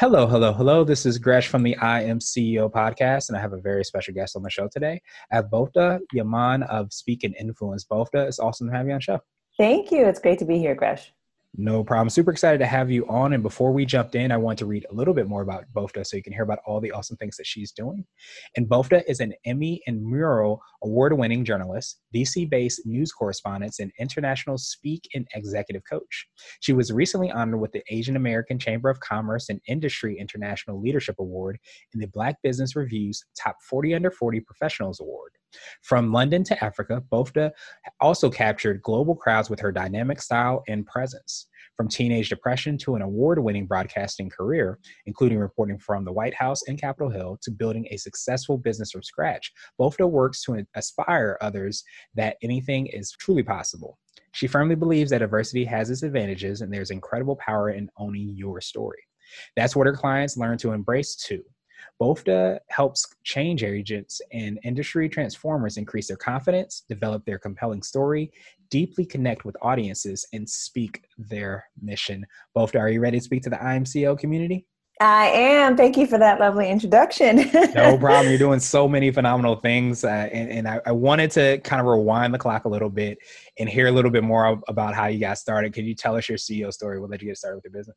Hello, hello, hello. This is Gresh from the I Am CEO podcast, and I have a very special guest on the show today. Have Yimam of Speak and Influence. Bofta, it's awesome to have you on the show. Thank you. It's great to be here, Gresh. No problem. Super excited to have you on. And before we jumped in, I want to read a little bit more about Bofta so you can hear about all the awesome things that she's doing. And Bofta is an Emmy and Murrow award winning journalist, DC based news correspondent, and international speak and executive coach. She was recently honored with the Asian American Chamber of Commerce and Industry International Leadership Award and the Black Business Review's Top 40 Under 40 Professionals Award. From London to Africa, Bofta also captured global crowds with her dynamic style and presence. From teenage depression to an award winning broadcasting career, including reporting from the White House and Capitol Hill to building a successful business from scratch, Bofta works to inspire others that anything is truly possible. She firmly believes that adversity has its advantages and there's incredible power in owning your story. That's what her clients learn to embrace too. Bofta helps change agents and industry transformers increase their confidence, develop their compelling story, deeply connect with audiences, and speak their mission. Bofta, are you ready to speak to the I Am CEO community? I am. Thank you for that lovely introduction. no problem. You're doing so many phenomenal things. Uh, and, and I, I, wanted to kind of rewind the clock a little bit and hear a little bit more about how you got started. Can you tell us your CEO story? We'll let you get started with your business.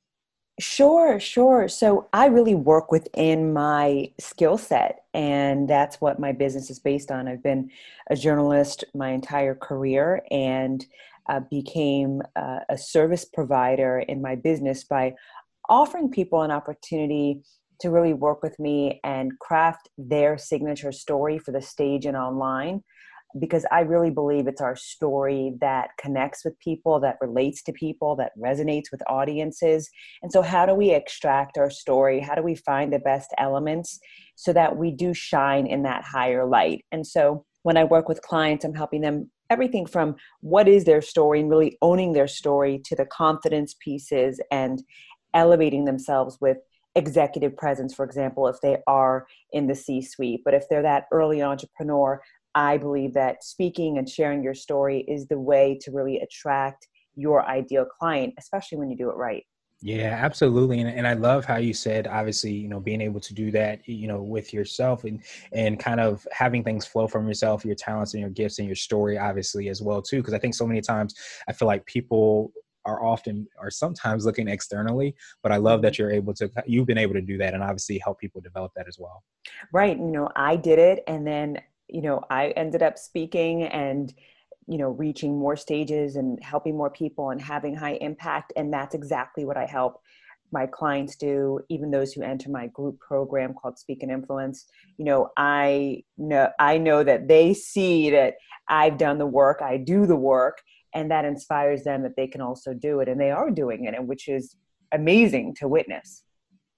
Sure, sure. So I really work within my skill set, and that's what my business is based on. I've been a journalist my entire career and uh, became uh, a service provider in my business by offering people an opportunity to really work with me and craft their signature story for the stage and online because I really believe it's our story that connects with people, that relates to people, that resonates with audiences. And so, how do we extract our story? How do we find the best elements so that we do shine in that higher light? And so, when I work with clients, I'm helping them everything from what is their story and really owning their story to the confidence pieces and elevating themselves with executive presence, for example, if they are in the C suite. But if they're that early entrepreneur, I believe that speaking and sharing your story is the way to really attract your ideal client, especially when you do it right. Yeah, absolutely. And, and I love how you said, obviously, you know, being able to do that, you know, with yourself and, and kind of having things flow from yourself, your talents and your gifts and your story, obviously, as well, too. Because I think so many times I feel like people are often are sometimes looking externally but i love that mm-hmm. you're able to you've been able to do that and obviously help people develop that as well right you know i did it and then you know i ended up speaking and you know reaching more stages and helping more people and having high impact and that's exactly what i help my clients do even those who enter my group program called speak and influence. You know i know i know that they see that i've done the work i do the work and that inspires them that they can also do it and they are doing it and which is amazing to witness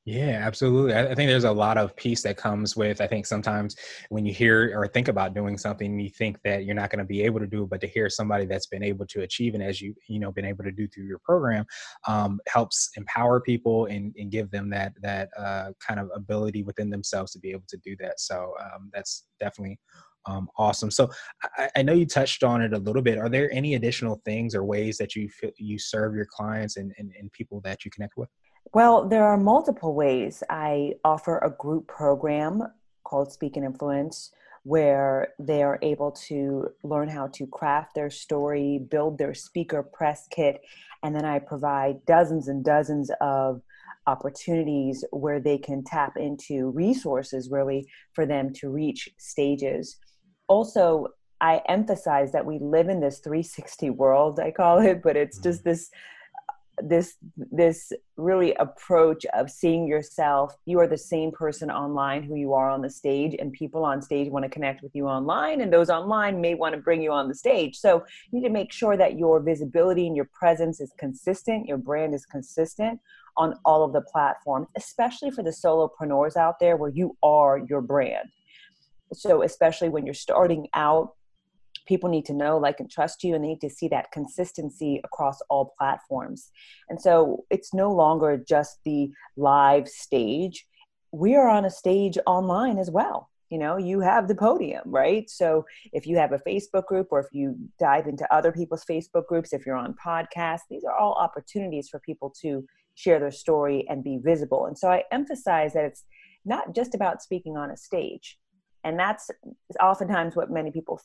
yeah, absolutely. I, think there's a lot of peace that comes with. I think sometimes when you hear or think about doing something, you think that you're not going to be able to do it, but to hear somebody that's been able to achieve and as you you know been able to do through your program um, helps empower people and, and give them that that uh, kind of ability within themselves to be able to do that. So um, that's definitely um, awesome. So I, I, know you touched on it a little bit. Are there any additional things or ways that you you serve your clients and, and, and people that you connect with? Well, there are multiple ways. I offer a group program called Speak and Influence where they are able to learn how to craft their story, build their speaker press kit, and then I provide dozens and dozens of opportunities where they can tap into resources really for them to reach stages. Also, I emphasize that we live in this 360 world, I call it, but it's just mm-hmm. this this this really approach of seeing yourself you are the same person online who you are on the stage and people on stage want to connect with you online and those online may want to bring you on the stage. So you need to make sure that your visibility and your presence is consistent your brand is consistent on all of the platforms especially for the solopreneurs out there where you are your brand. So especially when you're starting out people need to know like and trust you and they need to see that consistency across all platforms. And so it's no longer just the live stage. We are on a stage online as well. You know you have the podium right? So if you have a facebook group or if you dive into other people's facebook groups if you're on podcasts these are all opportunities for people to share their story and be visible. And so i emphasize that it's not just about speaking on a stage and that's oftentimes what many people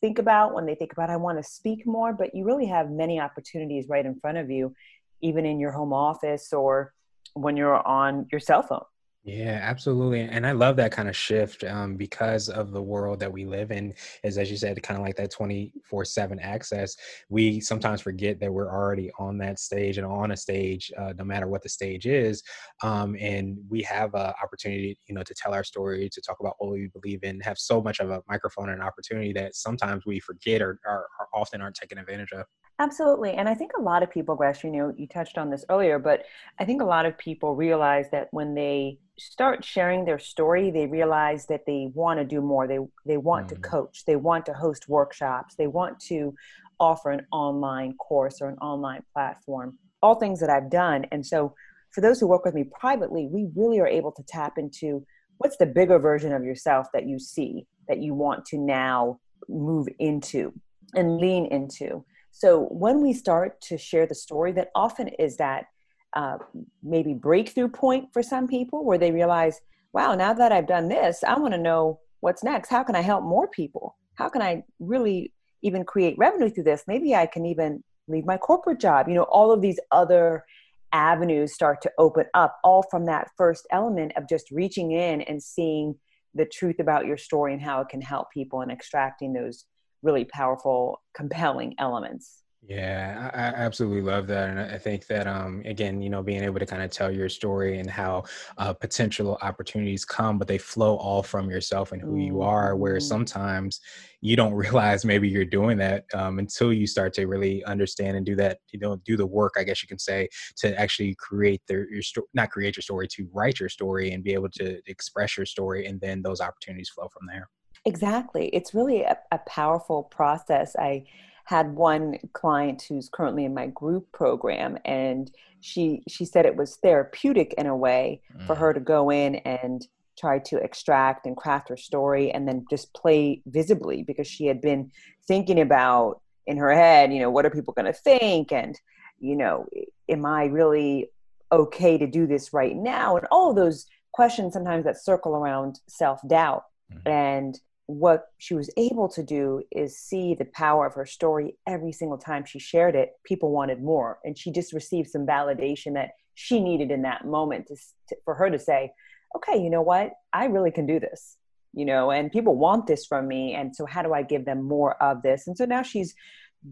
think about when they think about i want to speak more but you really have many opportunities right in front of you even in your home office or when you're on your cell phone yeah, absolutely. And I love that kind of shift um, because of the world that we live in, is as you said, kind of like that 24 7 access. We sometimes forget that we're already on that stage and on a stage, uh, no matter what the stage is. Um, and we have an opportunity, you know, to tell our story, to talk about what we believe in, have so much of a microphone and opportunity that sometimes we forget or, or, or often aren't taken advantage of. Absolutely. And I think a lot of people, Gresh, you know, you touched on this earlier, but I think a lot of people realize that when they start sharing their story, they realize that they want to do more. They they want mm-hmm. to coach, they want to host workshops, they want to offer an online course or an online platform. All things that I've done. And so for those who work with me privately, we really are able to tap into what's the bigger version of yourself that you see that you want to now move into and lean into so when we start to share the story, that often is that uh, maybe breakthrough point for some people where they realize, wow, now that I've done this, I want to know what's next. How can I help more people? How can I really even create revenue through this? Maybe I can even leave my corporate job. You know, all of these other avenues start to open up, all from that first element of just reaching in and seeing the truth about your story and how it can help people and extracting those really powerful, compelling elements. Yeah, I, absolutely love that, and I think that um, again, you know, being able to kind of tell your story and how uh, potential opportunities come, but they flow all from yourself and who you are. Where mm-hmm. sometimes you don't realize maybe you're doing that um, until you start to really understand and do that. You know, do the work, I guess you can say, to actually create their your story, not create your story, to write your story and be able to express your story, and then those opportunities flow from there. Exactly. It's really a, a powerful process. I had one client who's currently in my group program and she she said it was therapeutic in a way mm. for her to go in and try to extract and craft her story and then just play visibly because she had been thinking about in her head you know what are people going to think and you know am i really okay to do this right now and all of those questions sometimes that circle around self-doubt mm-hmm. and what she was able to do is see the power of her story every single time she shared it. People wanted more and she just received some validation that she needed in that moment to, to, for her to say okay you know what? I really can do this you know and people want this from me and so how do i give them more of this? And so now she's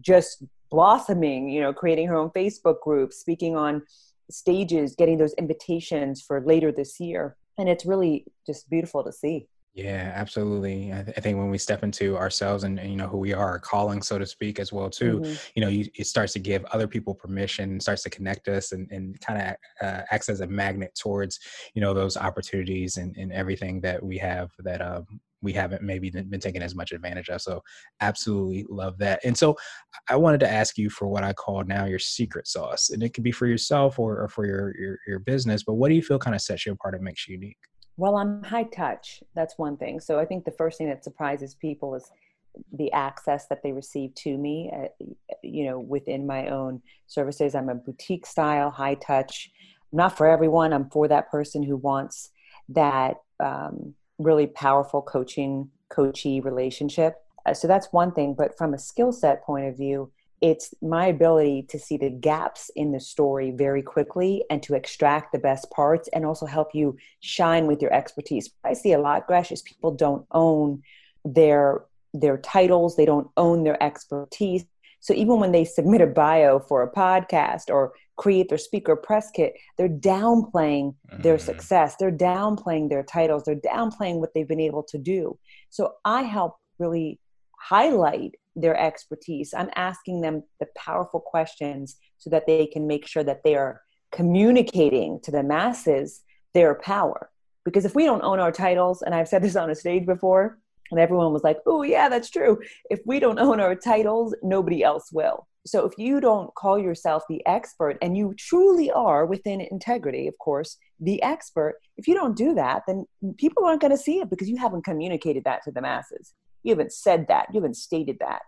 just blossoming you know creating her own facebook group speaking on stages getting those invitations for later this year. And it's really just beautiful to see yeah, absolutely. I, th- I, think when we step into ourselves and, and, you know who we are, calling so to speak as well too, mm-hmm. you know, you, it starts to give other people permission, starts to connect us, and, and kind of uh, acts as a magnet towards you know those opportunities and, and everything that we have that um, we haven't maybe been taking as much advantage of. So, absolutely love that. And so, I wanted to ask you for what I call now your secret sauce, and it could be for yourself or, or for your, your your business. But what do you feel kind of sets you apart and makes you unique? Well, I'm high touch. That's one thing. So I think the first thing that surprises people is the access that they receive to me. Uh, you know, within my own services, I'm a boutique style, high touch. not for everyone. I'm for that person who wants that um, really powerful coaching coachee relationship. Uh, so that's one thing. But from a skill set point of view, it's my ability to see the gaps in the story very quickly and to extract the best parts and also help you shine with your expertise. I see a lot, Gresh, is people don't own their their titles, they don't own their expertise. So even when they submit a bio for a podcast or create their speaker press kit, they're downplaying mm-hmm. their success. They're downplaying their titles. They're downplaying what they've been able to do. So I help really highlight their expertise. I'm asking them the powerful questions so that they can make sure that they are communicating to the masses their power. Because if we don't own our titles, and I've said this on a stage before, and everyone was like, oh, yeah, that's true. If we don't own our titles, nobody else will. So if you don't call yourself the expert, and you truly are within integrity, of course, the expert, if you don't do that, then people aren't going to see it because you haven't communicated that to the masses. You haven't said that, you haven't stated that.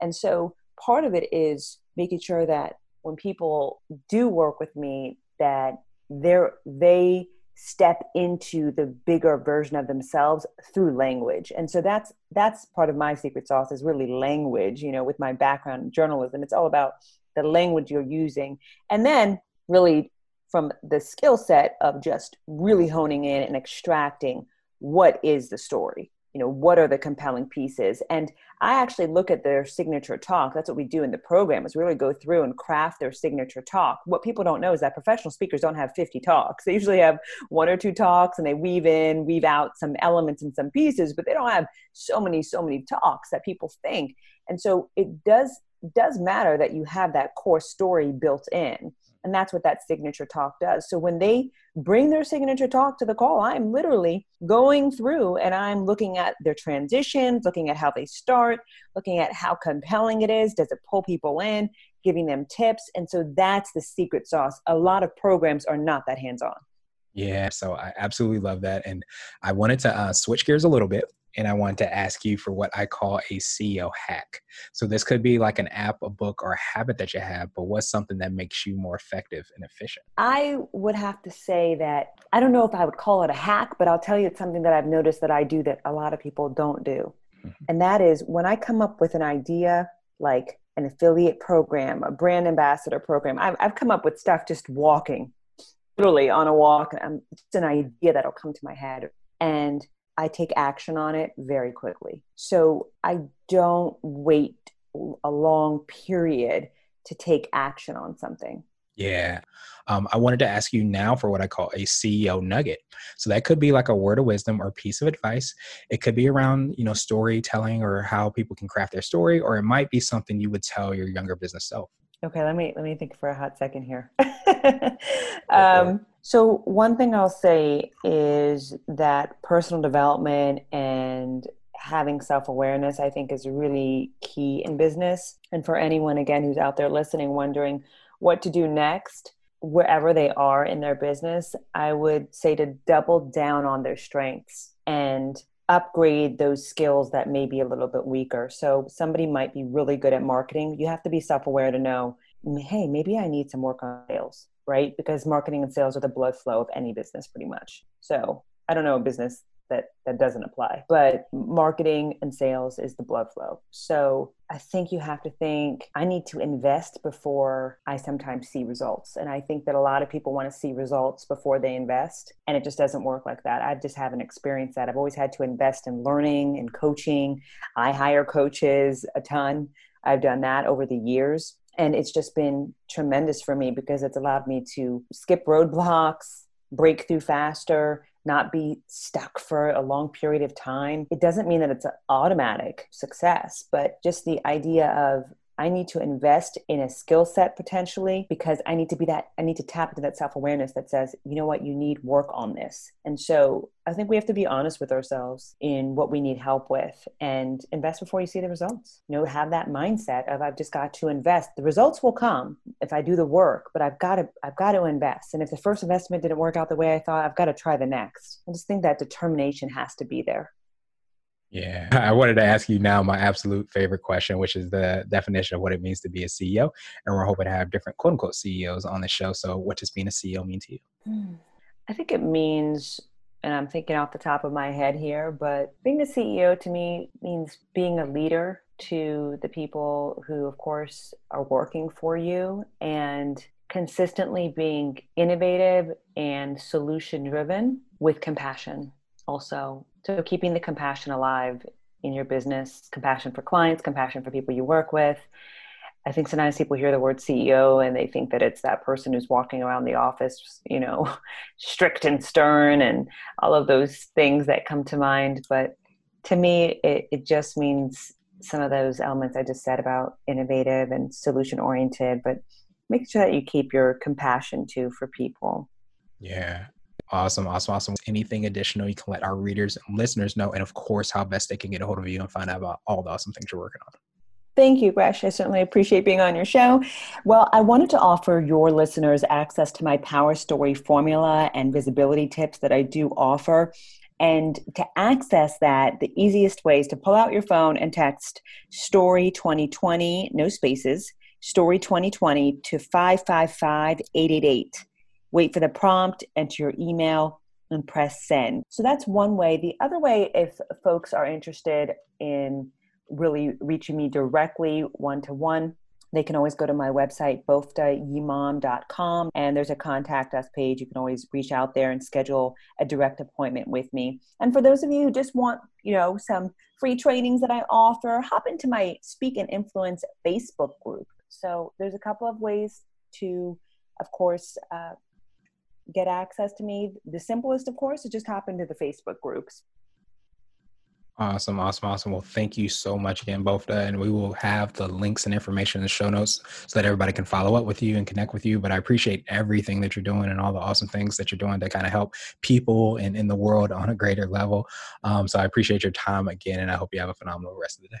And so part of it is making sure that when people do work with me, that they're, they step into the bigger version of themselves through language. And so that's that's part of my secret sauce is really language you know with my background in journalism. It's all about the language you're using. And then really from the skill set of just really honing in and extracting what is the story you know what are the compelling pieces? And i actually look at their signature talk that's what we do in the program is really go through and craft their signature talk. What people don't know is that professional speakers don't have 50 talks. They usually have one or two talks and they weave in weave out some elements and some pieces but they don't have so many so many talks that people think. And so it does does matter that you have that core story built in and that's what that signature talk does. So when they bring their signature talk to the call, I'm literally going through and I'm looking at their transitions, looking at how they start, looking at how compelling it is. Does it pull people in? Giving them tips. And so that's the secret sauce. A lot of programs are not that hands on. Yeah, so I absolutely love that. And I wanted to uh, switch gears a little bit and I wanted to ask you for what I call a CEO hack. So this could be like an app, a book, or a habit that you have, but what's something that makes you more effective and efficient? I would have to say that I don't know if I would call it a hack, but I'll tell you it's something that I've noticed that I do that a lot of people don't do. Mm-hmm. And that is when I come up with an idea like an affiliate program, a brand ambassador program, I've, I've come up with stuff just walking, literally on a walk. Um, it's an idea that'll come to my head. And I take action on it very quickly. So I don't wait a long period to take action on something. Yeah. Um, I wanted to ask you now for what I call a CEO nugget. So that could be like a word of wisdom or piece of advice. It could be around, you know, storytelling or how people can craft their story, or it might be something you would tell your younger business self. Okay, let me let me think for a hot second here. um, so one thing I'll say is that personal development and having self-awareness I think is really key in business. And for anyone again who's out there listening wondering what to do next, wherever they are in their business, I would say to double down on their strengths and upgrade those skills that may be a little bit weaker. So somebody might be really good at marketing. You have to be self-aware to know, hey, maybe I need some work on sales, right? Because marketing and sales are the blood flow of any business pretty much. So I don't know a business that that doesn't apply. But marketing and sales is the blood flow. So i think you have to think i need to invest before i sometimes see results. And i think that a lot of people want to see results before they invest and it just doesn't work like that. I just haven't experienced that i've always had to invest in learning and coaching. I hire coaches a ton. I've done that over the years and it's just been tremendous for me because it's allowed me to skip roadblocks break through faster not be stuck for a long period of time. It doesn't mean that it's an automatic success, but just the idea of I need to invest in a skill set potentially because I need to be that, I need to tap into that self awareness that says, you know what, you need work on this. And so I think we have to be honest with ourselves in what we need help with and invest before you see the results. You know, have that mindset of I've just got to invest. The results will come if I do the work, but I've got to, I've got to invest. And if the first investment didn't work out the way I thought, I've got to try the next. I just think that determination has to be there. Yeah, I wanted to ask you now my absolute favorite question, which is the definition of what it means to be a CEO. And we're hoping to have different quote unquote CEOs on the show. So, what does being a CEO mean to you? Hmm. I think it means, and I'm thinking off the top of my head here, but being a CEO to me means being a leader to the people who, of course, are working for you and consistently being innovative and solution driven with compassion also so keeping the compassion alive in your business, compassion for clients, compassion for people you work with, I think sometimes people hear the word CEO and they think that it's that person who's walking around the office, you know, strict and stern and all of those things that come to mind. But to me, it, it just means some of those elements I just said about innovative and solution oriented, but make sure that you keep your compassion too for people. Yeah. Awesome, awesome, awesome. Anything additional you can let our readers and listeners know, and of course, how best they can get a hold of you and find out about all the awesome things you're working on. Thank you, Gresh. I certainly appreciate being on your show. Well, I wanted to offer your listeners access to my Power Story formula and visibility tips that I do offer. And to access that, the easiest way is to pull out your phone and text Story 2020, no spaces, Story 2020 to 555 888. Wait for the prompt, enter your email, and press send. So that's one way. The other way, if folks are interested in really reaching me directly one to one, they can always go to my website, boftayimam.com, and there's a contact us page. You can always reach out there and schedule a direct appointment with me. And for those of you who just want, you know, some free trainings that I offer, hop into my Speak and Influence Facebook group. So there's a couple of ways to, of course, uh, get access to me. The simplest, of course, is just hop into the Facebook groups. Awesome, awesome, awesome. Well, thank you so much again, Bofta. And we will have the links and information in the show notes so that everybody can follow up with you and connect with you. But I appreciate everything that you're doing and all the awesome things that you're doing to kind of help people and in the world on a greater level. Um, so I appreciate your time again, and I hope you have a phenomenal rest of the day.